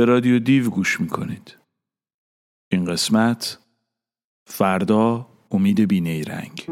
به رادیو دیو گوش می‌کنید. این قسمت فردا امید بینه رنگ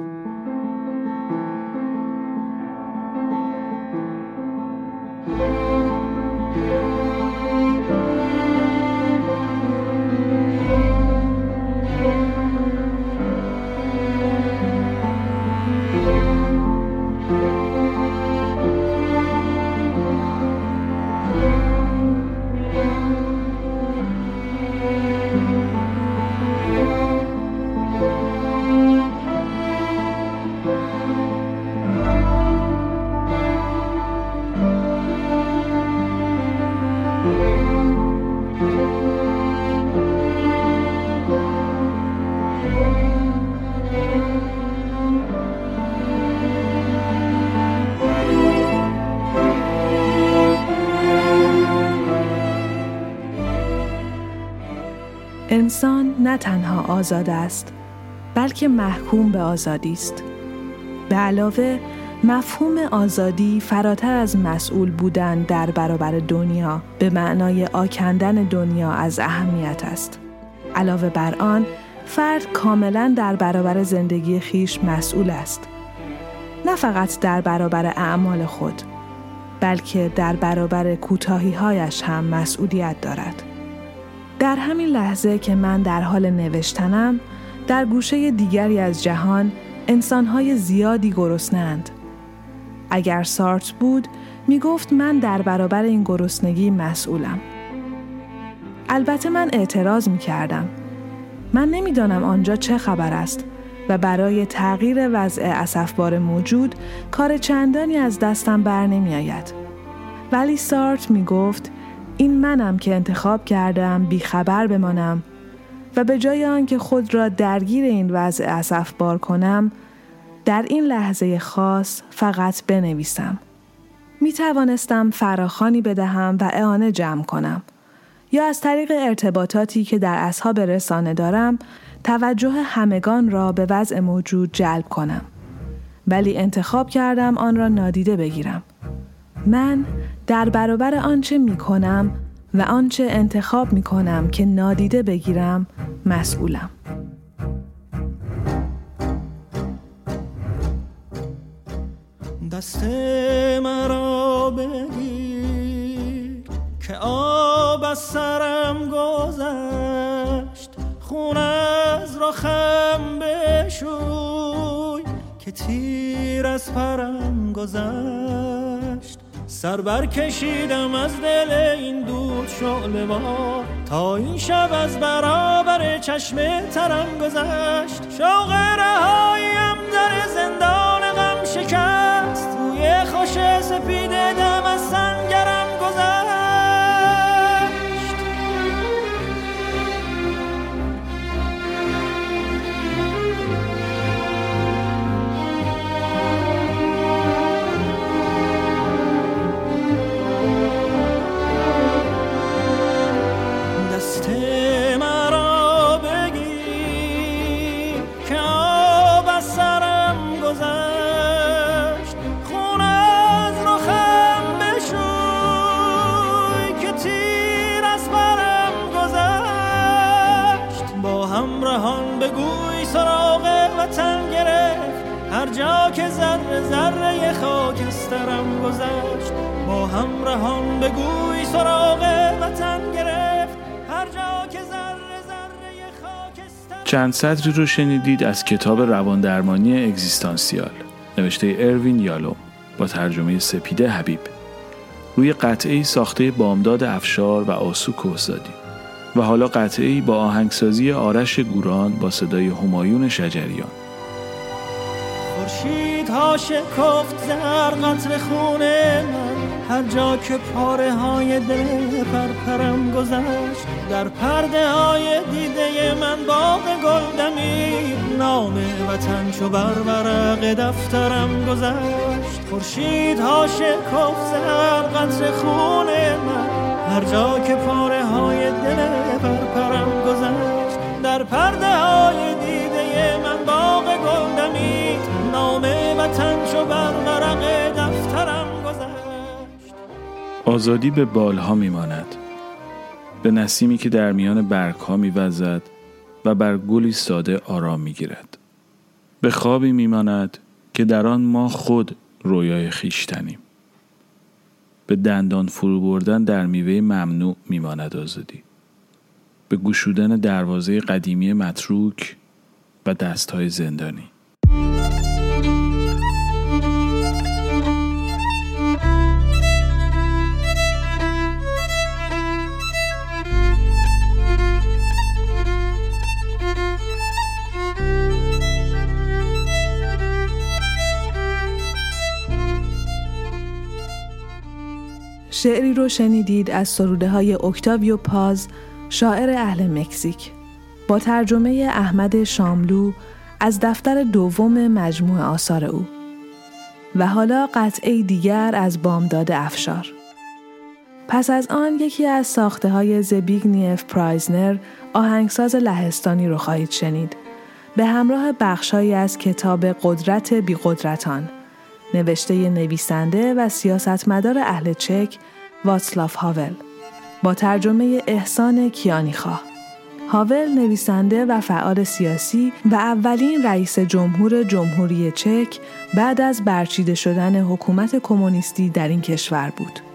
تنها آزاد است بلکه محکوم به آزادی است. به علاوه مفهوم آزادی فراتر از مسئول بودن در برابر دنیا به معنای آکندن دنیا از اهمیت است. علاوه بر آن فرد کاملا در برابر زندگی خیش مسئول است. نه فقط در برابر اعمال خود بلکه در برابر کوتاهی هایش هم مسئولیت دارد. در همین لحظه که من در حال نوشتنم در گوشه دیگری از جهان انسانهای زیادی گرسنند. اگر سارت بود می گفت من در برابر این گرسنگی مسئولم. البته من اعتراض می کردم. من نمی‌دانم آنجا چه خبر است و برای تغییر وضع اسفبار موجود کار چندانی از دستم بر نمی آید. ولی سارت می گفت این منم که انتخاب کردم بیخبر بمانم و به جای آنکه خود را درگیر این وضع اصف بار کنم در این لحظه خاص فقط بنویسم. می توانستم فراخانی بدهم و اعانه جمع کنم یا از طریق ارتباطاتی که در اصحاب رسانه دارم توجه همگان را به وضع موجود جلب کنم. ولی انتخاب کردم آن را نادیده بگیرم. من در برابر آنچه می کنم و آنچه انتخاب می کنم که نادیده بگیرم مسئولم. دست مرا بگیر که آب از سرم گذشت خون از رخم بشوی که تیر از پرم گذشت سر بر کشیدم از دل این دود شعله ما تا این شب از برابر چشم ترم گذشت. شوق رهاییم در زندان غم شکست. توی خوش سپید دم از خاکسترم گذشت. با همراهان بگوی سراغ وطن گرفت. هر جا که ذره ذره خاکسترم چند سطری رو شنیدید از کتاب روان درمانی اگزیستانسیال. نوشته اروین یالوم با ترجمه سپیده حبیب. روی قطعه ساخته بامداد افشار و آسو کوهزادی. و حالا قطعه با آهنگسازی آرش گوران با صدای همایون شجریان. خورشید ها شکفت زر قطر خونه من. هر جا که پاره های دل پرپرم گذشت در پرده های دیده من باغ گل دمید نام وطن چو بر ورق دفترم گذشت. خورشید ها شکفت زر قطر خونه من. هر جا که پاره های دل پرپرم گذشت در پرده های دیده من دمید نام وطن شو بر ورق دفترم گذشت. آزادی به بالها میماند. به نسیمی که در میان برگ ها میوزد و بر گلی ساده آرام می‌گیرد. به خوابی میماند که در آن ما خود رویای خیشتنیم به دندان فرو بردن در میوه ممنوع میماند آزادی. به گشودن دروازه قدیمی متروک و دستهای زندانی. شعری رو شنیدید از سروده های اکتاویو پاز شاعر اهل مکزیک. با ترجمه احمد شاملو از دفتر دوم مجموع آثار او. و حالا قطعه دیگر از بامداد افشار. پس از آن یکی از ساخته های زبیگنیف پرایزنر آهنگساز لهستانی رو خواهید شنید. به همراه بخشهایی از کتاب قدرت بی قدرتان نوشته نویسنده و سیاستمدار اهل چک واتسلاف هاول با ترجمه احسان کیانیخواه هاول نویسنده و فعال سیاسی و اولین رئیس جمهور جمهوری چک بعد از برچیده شدن حکومت کمونیستی در این کشور بود.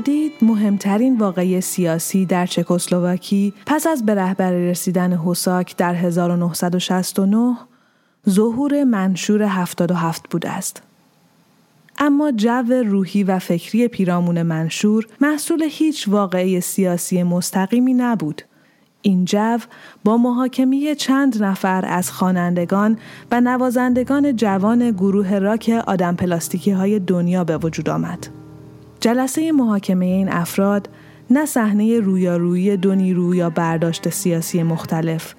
تردید مهمترین واقعی سیاسی در چکسلواکی پس از به رهبری رسیدن حساک در 1969 ظهور منشور 77 بوده است. اما جو روحی و فکری پیرامون منشور محصول هیچ واقعی سیاسی مستقیمی نبود. این جو با محاکمی چند نفر از خوانندگان و نوازندگان جوان گروه راک آدم پلاستیکی های دنیا به وجود آمد. جلسه محاکمه این افراد نه صحنه رویارویی دو نیرو یا برداشت سیاسی مختلف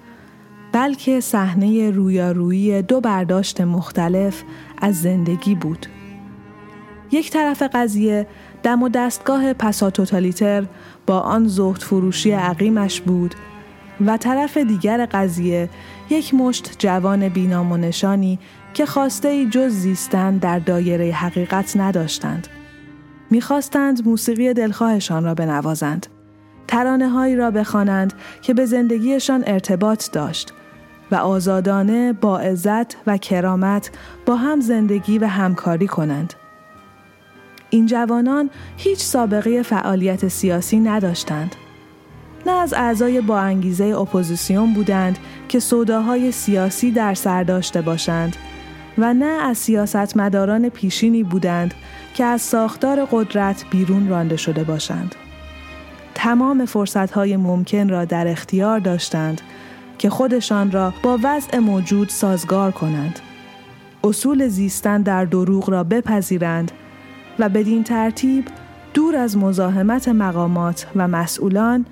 بلکه صحنه رویارویی دو برداشت مختلف از زندگی بود یک طرف قضیه دم و دستگاه پسا توتالیتر با آن زهد فروشی عقیمش بود و طرف دیگر قضیه یک مشت جوان بینام و نشانی که خواسته جز زیستن در دایره حقیقت نداشتند. می‌خواستند موسیقی دلخواهشان را بنوازند. ترانه هایی را بخوانند که به زندگیشان ارتباط داشت و آزادانه با عزت و کرامت با هم زندگی و همکاری کنند. این جوانان هیچ سابقه فعالیت سیاسی نداشتند. نه از اعضای با انگیزه اپوزیسیون بودند که سوداهای سیاسی در سر داشته باشند و نه از سیاستمداران پیشینی بودند که از ساختار قدرت بیرون رانده شده باشند. تمام فرصتهای ممکن را در اختیار داشتند که خودشان را با وضع موجود سازگار کنند. اصول زیستن در دروغ را بپذیرند و بدین ترتیب دور از مزاحمت مقامات و مسئولان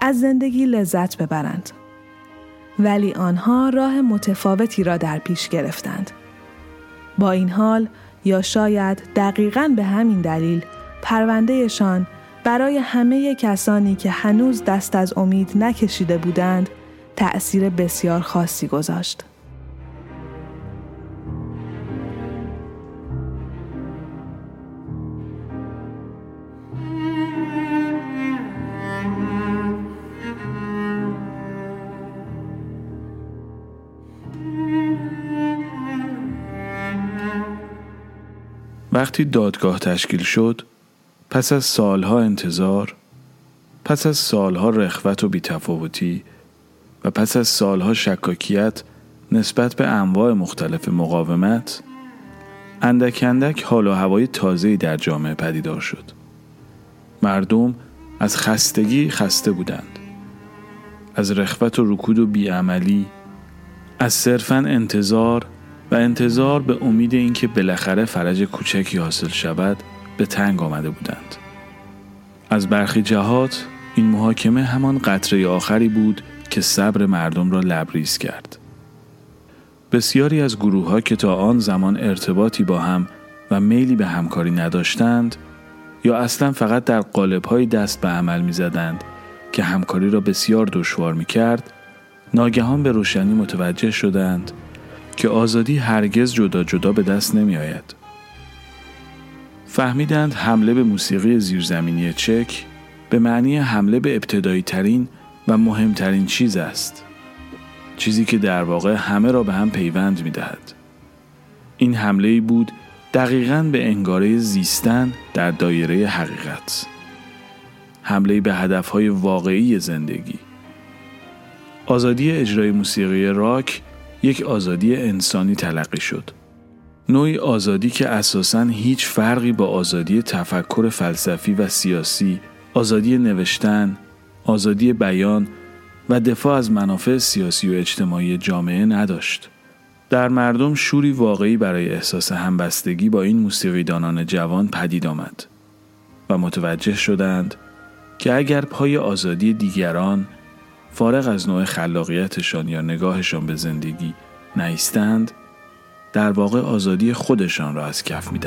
از زندگی لذت ببرند. ولی آنها راه متفاوتی را در پیش گرفتند. با این حال یا شاید دقیقا به همین دلیل پروندهشان برای همه کسانی که هنوز دست از امید نکشیده بودند تأثیر بسیار خاصی گذاشت. وقتی دادگاه تشکیل شد پس از سالها انتظار پس از سالها رخوت و بیتفاوتی و پس از سالها شکاکیت نسبت به انواع مختلف مقاومت اندک اندک حال و هوای تازه‌ای در جامعه پدیدار شد. مردم از خستگی خسته بودند. از رخوت و رکود و بیعملی از صرفا انتظار و انتظار به امید اینکه بالاخره فرج کوچکی حاصل شود به تنگ آمده بودند. از برخی جهات این محاکمه همان قطره آخری بود که صبر مردم را لبریز کرد. بسیاری از گروه ها که تا آن زمان ارتباطی با هم و میلی به همکاری نداشتند یا اصلا فقط در قالب‌های دست به عمل می‌زدند که همکاری را بسیار دشوار می‌کرد ناگهان به روشنی متوجه شدند که آزادی هرگز جدا جدا به دست نمی آید. فهمیدند حمله به موسیقی زیرزمینی چک به معنی حمله به ابتدایی ترین و مهمترین چیز است. چیزی که در واقع همه را به هم پیوند می دهد. این حمله بود دقیقا به انگاره زیستن در دایره حقیقت. حمله به هدفهای واقعی زندگی. آزادی اجرای موسیقی راک یک آزادی انسانی تلقی شد. نوعی آزادی که اساساً هیچ فرقی با آزادی تفکر فلسفی و سیاسی، آزادی نوشتن، آزادی بیان و دفاع از منافع سیاسی و اجتماعی جامعه نداشت. در مردم شوری واقعی برای احساس همبستگی با این موسیقیدانان جوان پدید آمد و متوجه شدند که اگر پای آزادی دیگران فارغ از نوع خلاقیتشان یا نگاهشان به زندگی نیستند در واقع آزادی خودشان را از کف می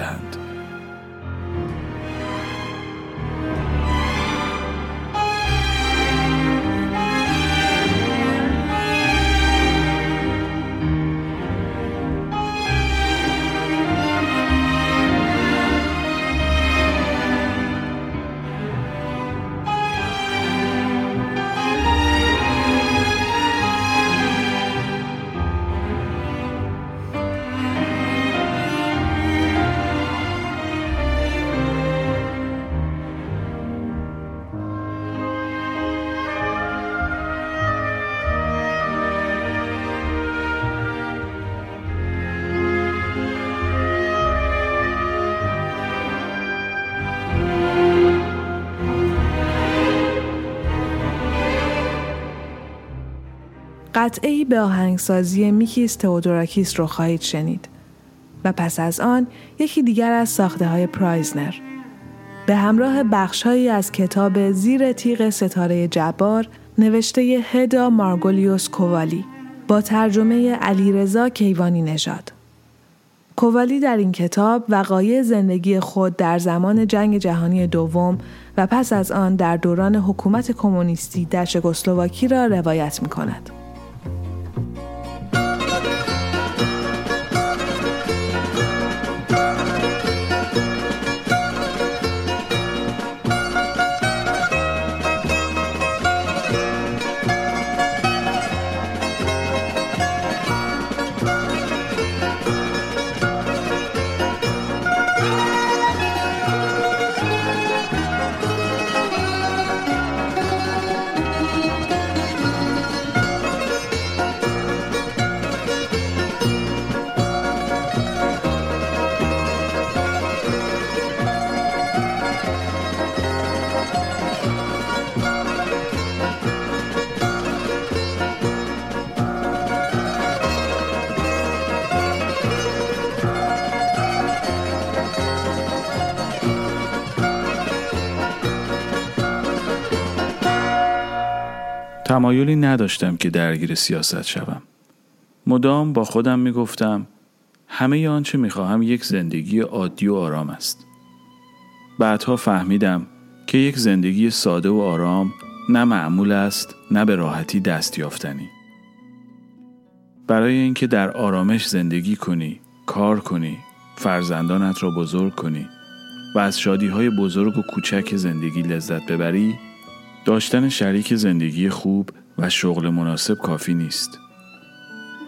قطعه به آهنگسازی میکیس تئودوراکیس رو خواهید شنید. و پس از آن یکی دیگر از ساخته های پرایزنر. به همراه بخشهایی از کتاب زیر تیغ ستاره جبار نوشته هدا مارگولیوس کووالی با ترجمه علیرضا کیوانی نژاد. کووالی در این کتاب وقایع زندگی خود در زمان جنگ جهانی دوم و پس از آن در دوران حکومت کمونیستی در چکسلواکی را روایت می کند. تمایلی نداشتم که درگیر سیاست شوم. مدام با خودم می گفتم همه آنچه می خواهم یک زندگی عادی و آرام است. بعدها فهمیدم که یک زندگی ساده و آرام نه معمول است نه به راحتی دست یافتنی. برای اینکه در آرامش زندگی کنی، کار کنی، فرزندانت را بزرگ کنی و از شادی های بزرگ و کوچک زندگی لذت ببری داشتن شریک زندگی خوب و شغل مناسب کافی نیست.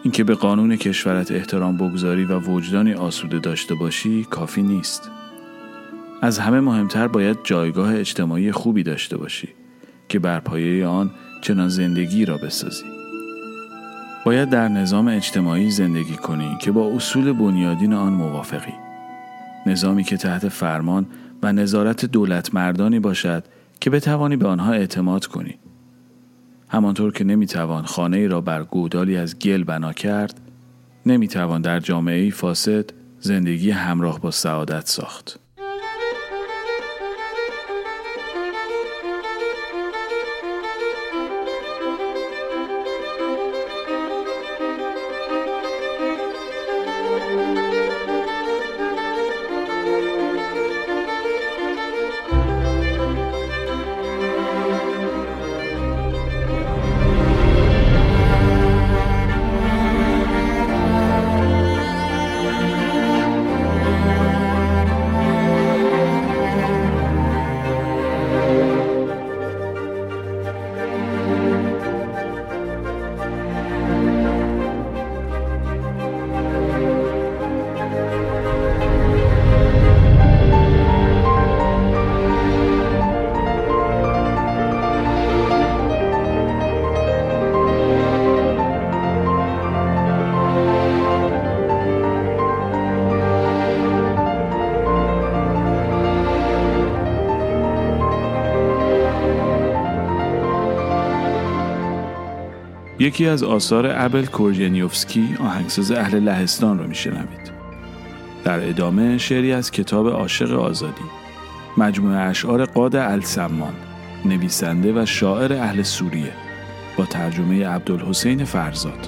اینکه به قانون کشورت احترام بگذاری و وجدانی آسوده داشته باشی کافی نیست. از همه مهمتر باید جایگاه اجتماعی خوبی داشته باشی که بر پایه آن چنان زندگی را بسازی. باید در نظام اجتماعی زندگی کنی که با اصول بنیادین آن موافقی. نظامی که تحت فرمان و نظارت دولت مردانی باشد که بتوانی به آنها اعتماد کنی. همانطور که نمی‌توان خانه ای را بر گودالی از گل بنا کرد، نمی‌توان در جامعه فاسد زندگی همراه با سعادت ساخت. یکی از آثار ابل کورژنیوفسکی آهنگساز اهل لهستان رو میشنوید. در ادامه شعری از کتاب عاشق آزادی مجموعه اشعار قاد السمان نویسنده و شاعر اهل سوریه با ترجمه عبدالحسین فرزاد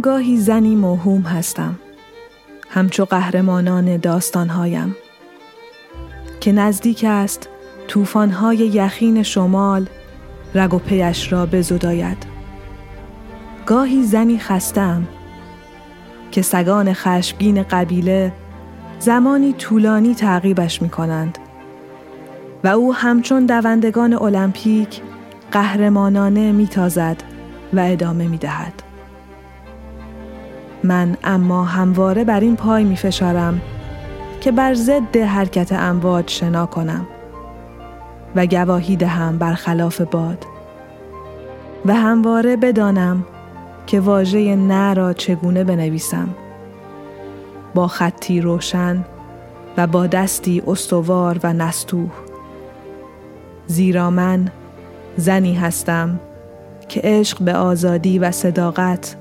گاهی زنی موهوم هستم. همچو قهرمانان داستانهایم. که نزدیک است طوفان‌های یخین شمال رگ و پیش را بزداید. گاهی زنی خستم که سگان خشمگین قبیله زمانی طولانی تعقیبش می کنند و او همچون دوندگان المپیک قهرمانانه میتازد و ادامه می دهد. من اما همواره بر این پای می فشارم که بر ضد حرکت امواج شنا کنم و گواهی دهم بر خلاف باد و همواره بدانم که واژه نه را چگونه بنویسم. با خطی روشن و با دستی استوار و نستوه. زیرا من زنی هستم که عشق به آزادی و صداقت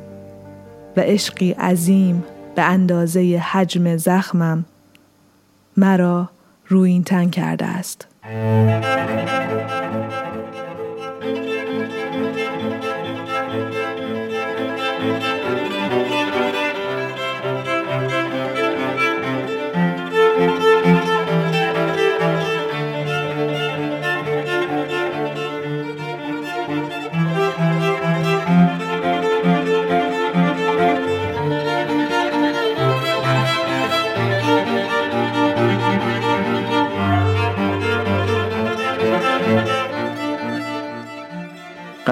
و عشقی عظیم به اندازه حجم زخمم مرا روین تن کرده است.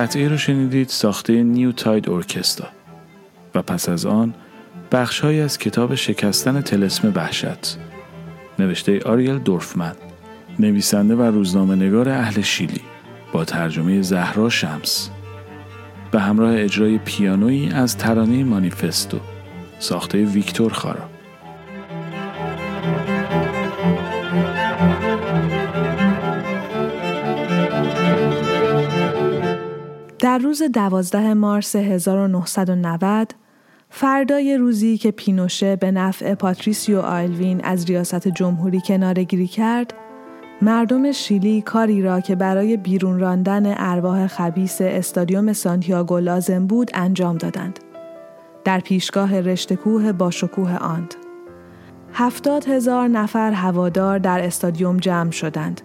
قطعه رو شنیدید ساخته نیو تاید ارکستا و پس از آن بخشهایی از کتاب شکستن تلسم وحشت. نوشته آریل دورفمن. نویسنده و روزنامه نگار اهل شیلی. با ترجمه زهرا شمس. به همراه اجرای پیانویی از ترانه مانیفستو. ساخته ویکتور خارا. در روز دوازده مارس 1990 فردای روزی که پینوشه به نفع پاتریسیو آیلوین از ریاست جمهوری کناره گیری کرد مردم شیلی کاری را که برای بیرون راندن ارواح خبیس استادیوم سانتیاگو لازم بود انجام دادند. در پیشگاه رشتکوه با شکوه آند. هفتاد هزار نفر هوادار در استادیوم جمع شدند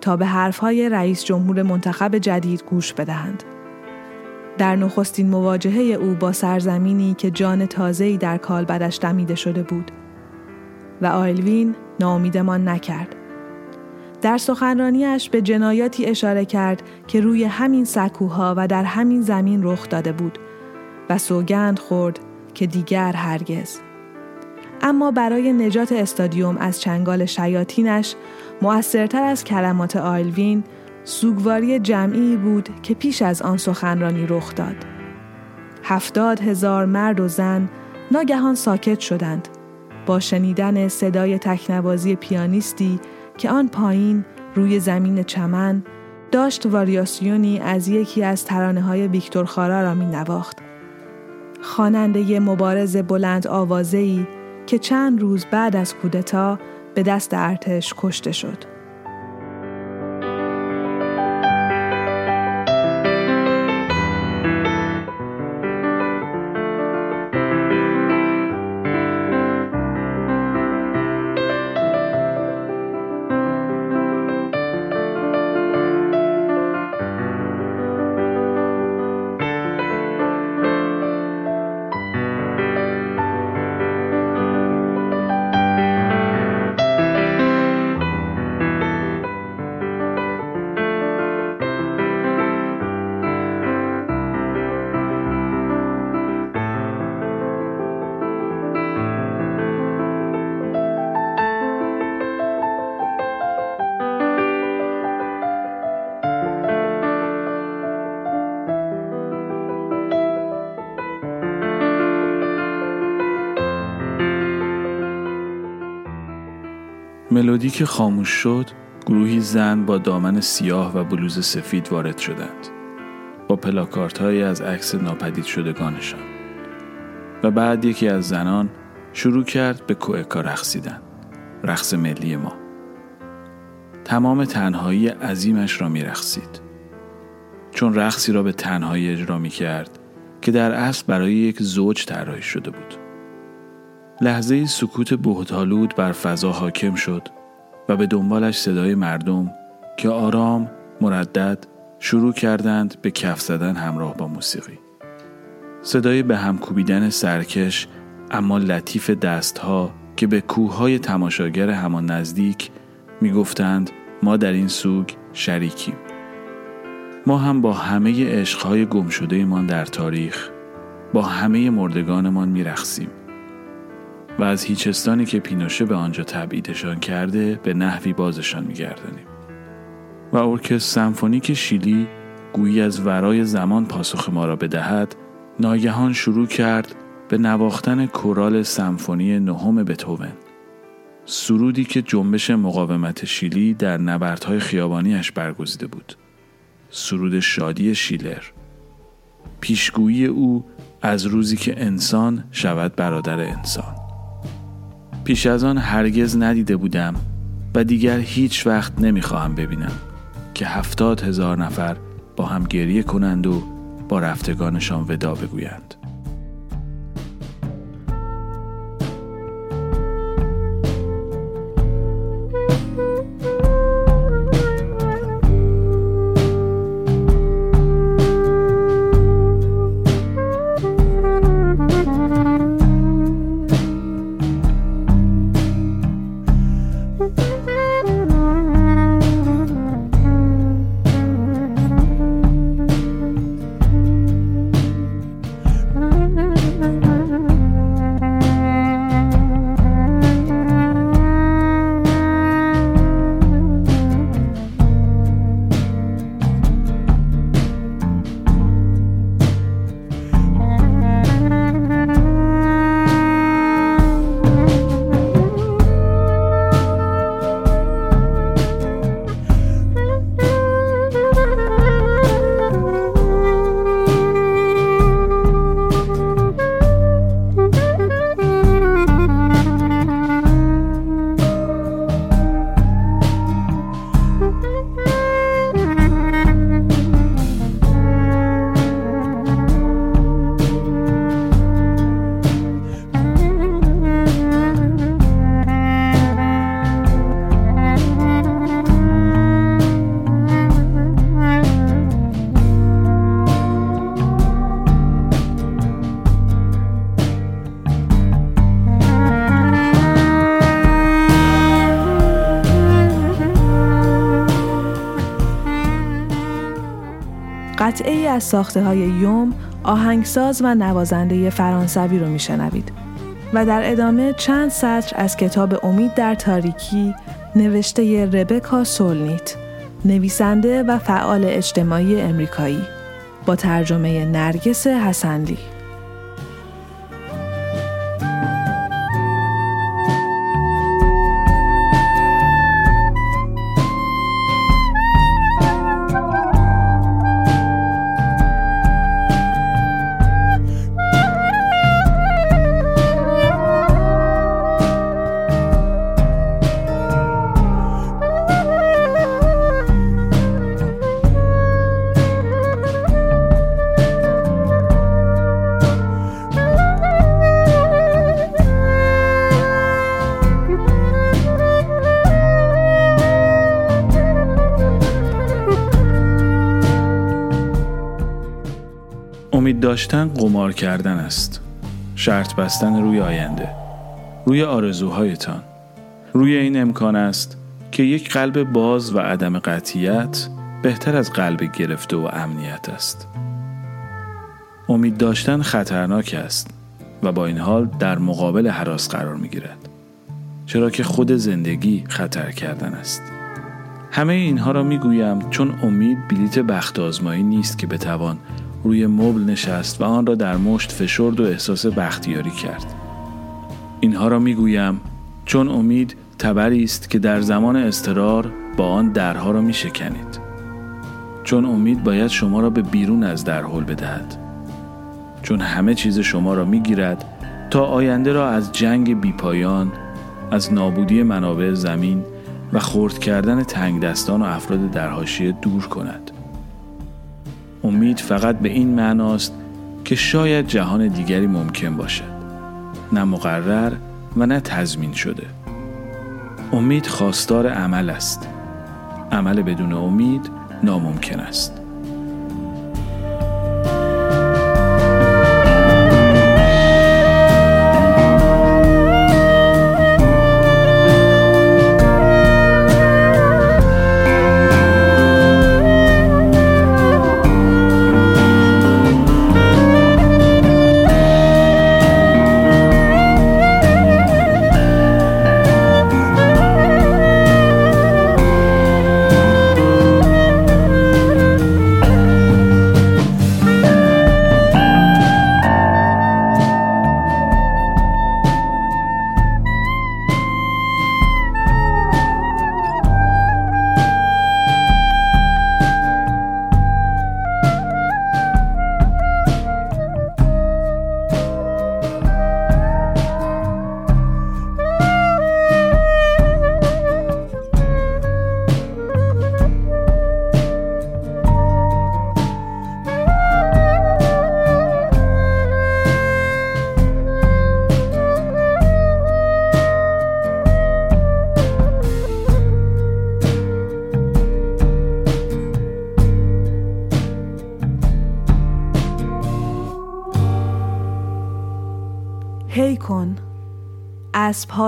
تا به حرفهای رئیس جمهور منتخب جدید گوش بدهند. در نخستین مواجهه او با سرزمینی که جان تازه‌ای در کالبدش دمیده شده بود و آیلوین ناامیدمان نکرد. در سخنرانیش به جنایاتی اشاره کرد که روی همین سکوها و در همین زمین رخ داده بود و سوگند خورد که دیگر هرگز. اما برای نجات استادیوم از چنگال شیاطینش مؤثرتر از کلمات آیلوین سوگواری جمعی بود که پیش از آن سخنرانی رخ داد. هفتاد هزار مرد و زن ناگهان ساکت شدند با شنیدن صدای تکنوازی پیانیستی که آن پایین روی زمین چمن داشت واریاسیونی از یکی از ترانه های ویکتور خارا را می نواخت. خواننده مبارز بلند آوازهی که چند روز بعد از کودتا به دست ارتش کشته شد. ملودی که خاموش شد گروهی زن با دامن سیاه و بلوز سفید وارد شدند. با پلاکارت از عکس ناپدید شدگانشان. و بعد یکی از زنان شروع کرد به کوئکا رقصیدن. رقص ملی ما. تمام تنهایی عظیمش را میرقصید. چون رقصی را به تنهایی اجرا می کرد که در اصل برای یک زوج طراحی شده بود. لحظه سکوت بهتالود بر فضا حاکم شد و به دنبالش صدای مردم که آرام مردد شروع کردند به کف زدن همراه با موسیقی. صدای به هم کوبیدن سرکش اما لطیف دستها که به کوههای تماشاگر همان نزدیک می‌گفتند ما در این سوگ شریکیم. ما هم با همه عشقهای گم شده در تاریخ با همه مردگانمان میرخسیم و از هیچستانی که پینوشه به آنجا تبعیدشان کرده به نحوی بازشان میگردانیم. و ارکستر سمفونیک شیلی گویی از ورای زمان پاسخ ما را بدهد ناگهان شروع کرد به نواختن کورال سمفونی نهم بتوون سرودی که جنبش مقاومت شیلی در نبردهای خیابانیش برگزیده بود. سرود شادی شیلر. پیشگویی او از روزی که انسان شود برادر انسان. پیش از آن هرگز ندیده بودم و دیگر هیچ وقت نمی‌خواهم ببینم که هفتاد هزار نفر با هم گریه کنند و با رفتگانشان ودا بگویند. از ساخته های یوم آهنگساز و نوازنده فرانسوی رو میشنوید و در ادامه چند سطر از کتاب امید در تاریکی نوشته ربکا سولنیت نویسنده و فعال اجتماعی امریکایی با ترجمه نرگس حسنلی قمار کردن است. شرط بستن روی آینده. روی آرزوهایتان. روی این امکان است که یک قلب باز و عدم قطیت بهتر از قلب گرفته و امنیت است. امید داشتن خطرناک است و با این حال در مقابل حراس قرار می گیرد چرا که خود زندگی خطر کردن است. همه اینها را می گویم چون امید بلیت بخت آزمایی نیست که بتوان روی مبل نشست و آن را در مشت فشرد و احساس بختیاری کرد اینها را می‌گویم چون امید تبری است که در زمان استرار با آن درها را می شکنید. چون امید باید شما را به بیرون از در حل بدهد. چون همه چیز شما را می گیرد تا آینده را از جنگ بیپایان، از نابودی منابع زمین و خرد کردن تنگ دستان و افراد در دور کند. امید فقط به این معناست که شاید جهان دیگری ممکن باشد. نه مقرر و نه تضمین شده. امید خواستار عمل است. عمل بدون امید ناممکن است.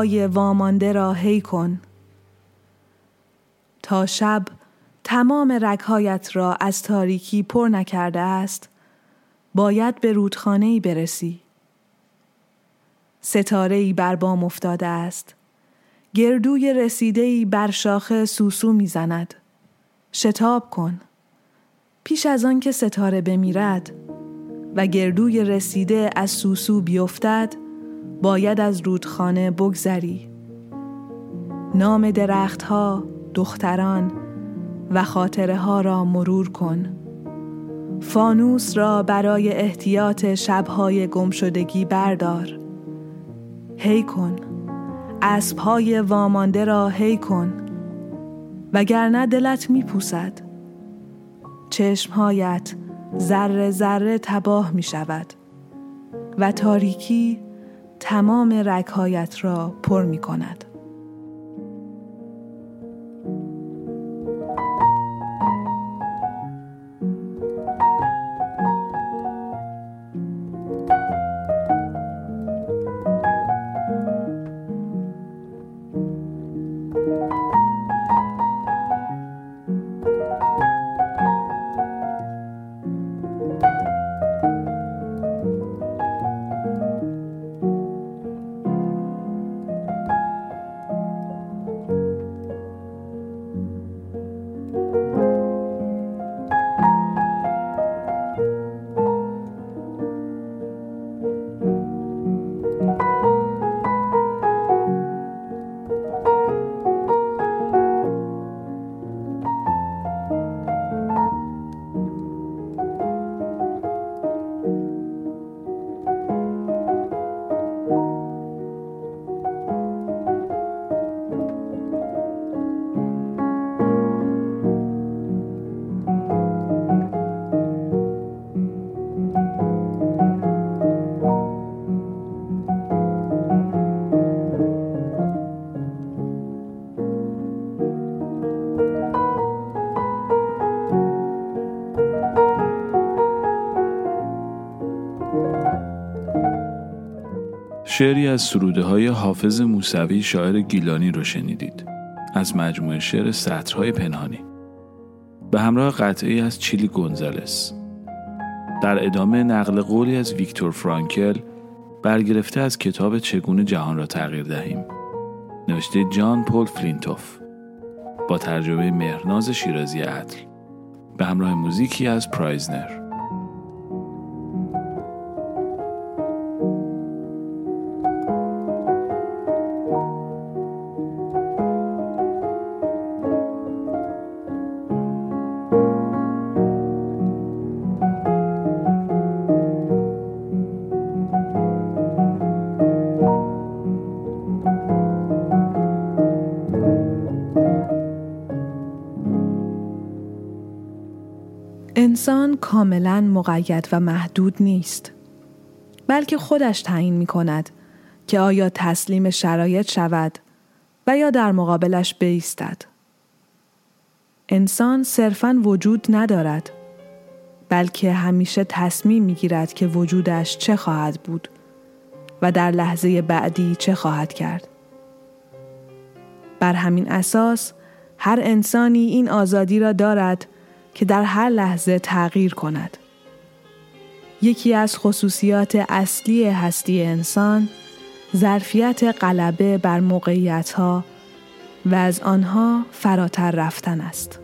اسبهای وامانده را هی کن. تا شب تمام رگهایت را از تاریکی پر نکرده است باید به رودخانه ای برسی. ستاره ای بر بام افتاده است. گردوی رسیده ای بر شاخه سوسو می‌زند. شتاب کن. پیش از آن که ستاره بمیرد و گردوی رسیده از سوسو بیفتد باید از رودخانه بگذری. نام درختها، دختران و خاطره ها را مرور کن. فانوس را برای احتیاط شبهای گمشدگی بردار. هی کن. اسبهای وامانده را هی کن. وگرنه دلت میپوسد. چشمهایت ذره ذره تباه می شود و تاریکی تمام رگهایت را پر می کند. شعری از سروده های حافظ موسوی شاعر گیلانی رو شنیدید. از مجموعه شعر سطرهای پنهانی. به همراه قطعه‌ای از چیلی گونزالس. در ادامه نقل قولی از ویکتور فرانکل برگرفته از کتاب چگونه جهان را تغییر دهیم. نوشته جان پول فلینتوف. با ترجمه مهرناز شیرازی عدل. به همراه موزیکی از پرایزنر. انسان کاملا مقید و محدود نیست بلکه خودش تعیین می کند که آیا تسلیم شرایط شود و یا در مقابلش بیستد. انسان صرفا وجود ندارد بلکه همیشه تصمیم می گیرد که وجودش چه خواهد بود و در لحظه بعدی چه خواهد کرد. بر همین اساس هر انسانی این آزادی را دارد که در هر لحظه تغییر کند. یکی از خصوصیات اصلی هستی انسان ظرفیت غلبه بر موقعیت ها و از آنها فراتر رفتن است.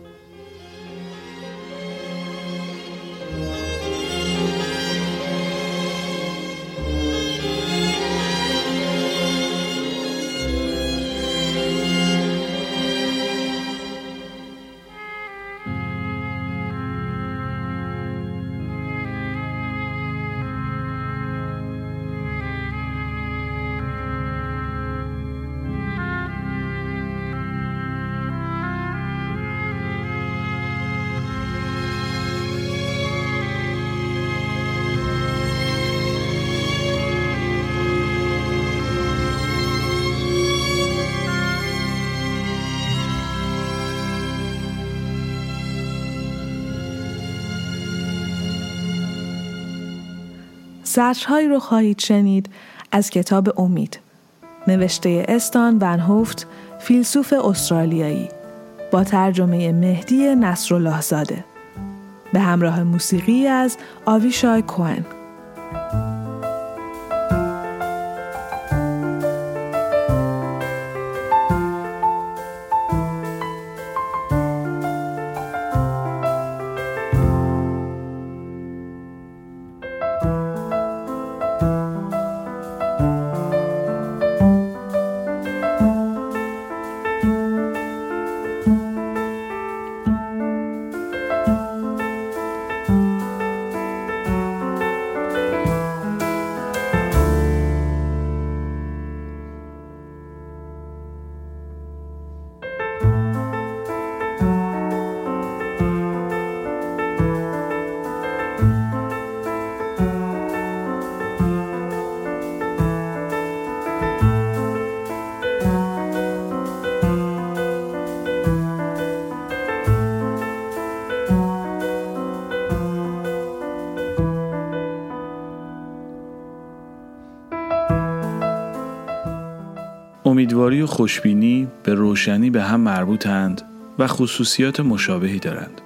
سطرهایی رو خواهید شنید از کتاب امید. نوشته استان ونهوفت فیلسوف استرالیایی. با ترجمه مهدی نصرالله زاده به همراه موسیقی از آویشای کوهن امیدواری و خوشبینی به روشنی به هم مربوطند و خصوصیات مشابهی دارند.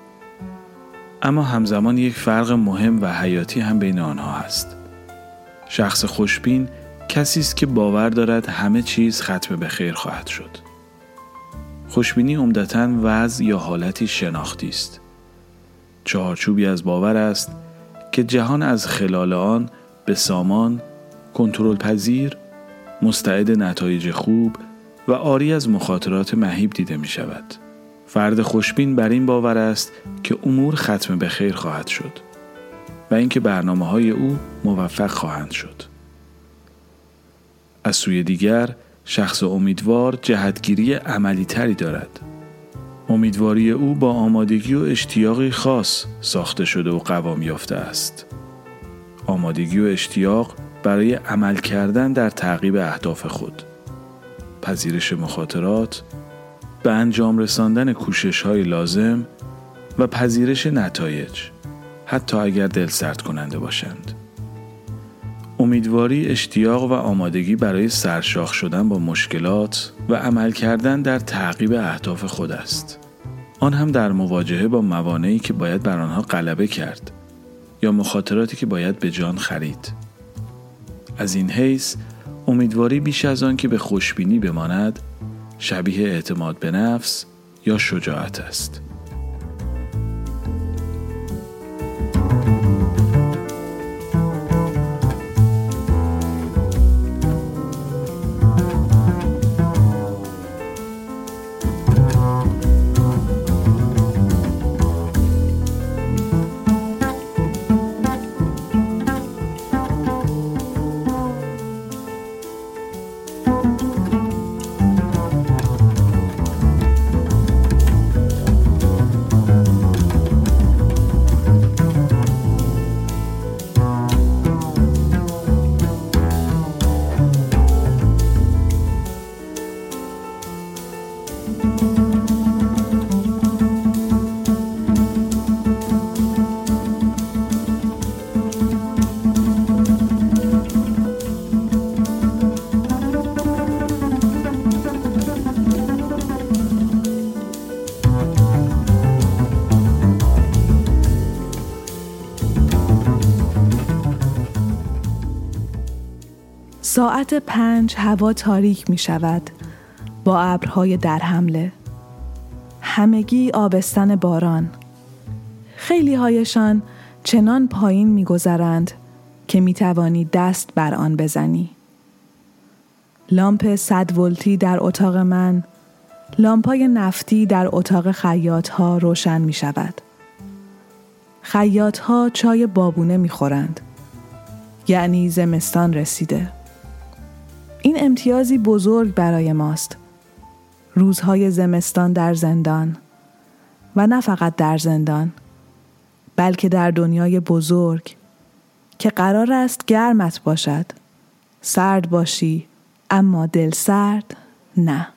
اما همزمان یک فرق مهم و حیاتی هم بین آنها هست. شخص خوشبین کسی است که باور دارد همه چیز ختم به خیر خواهد شد. خوشبینی عمدتا وضع یا حالتی شناختی است. چهارچوبی از باور است که جهان از خلال آن به سامان، کنترل پذیر مستعد نتایج خوب و آری از مخاطرات مهیب دیده می شود. فرد خوشبین بر این باور است که امور ختم به خیر خواهد شد و اینکه برنامه های او موفق خواهند شد. از سوی دیگر شخص امیدوار جهتگیری عملی تری دارد. امیدواری او با آمادگی و اشتیاقی خاص ساخته شده و قوام یافته است. آمادگی و اشتیاق برای عمل کردن در تعقیب اهداف خود. پذیرش مخاطرات به انجام رساندن کوشش های لازم و پذیرش نتایج حتی اگر دل سرد کننده باشند. امیدواری اشتیاق و آمادگی برای سرشاخ شدن با مشکلات و عمل کردن در تعقیب اهداف خود است. آن هم در مواجهه با موانعی که باید بر آنها غلبه کرد یا مخاطراتی که باید به جان خرید. از این حیث امیدواری بیش از آن که به خوشبینی بماند شبیه اعتماد به نفس یا شجاعت است. ساعت پنج هوا تاریک می شود. با ابرهای در حمله. همگی آبستن باران. خیلی هایشان چنان پایین میگذرند که می توانی دست بر آن بزنی. لامپ صد ولتی در اتاق من لامپای نفتی در اتاق خیاط ها روشن می شود. خیاط ها چای بابونه می خورند. یعنی زمستان رسیده. این امتیازی بزرگ برای ماست. روزهای زمستان در زندان و نه فقط در زندان بلکه در دنیای بزرگ که قرار است گرمت باشد سرد باشی اما دل سرد نه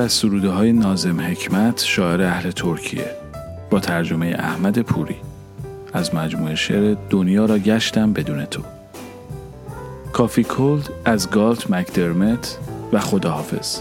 از سروده های نازم حکمت شاعر اهل ترکیه با ترجمه احمد پوری. از مجموعه شعر دنیا را گشتم بدون تو. کافی کولد از گالت مکدرمت و خداحافظ.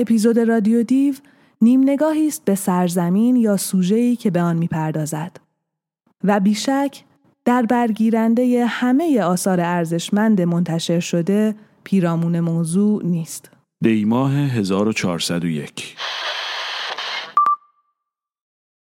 اپیزود رادیو دیو نیم نگاهی است به سرزمین یا سوژه‌ای که به آن می‌پردازد و بیشک در برگیرنده همه آثار ارزشمند منتشر شده پیرامون موضوع نیست. دیماه 1401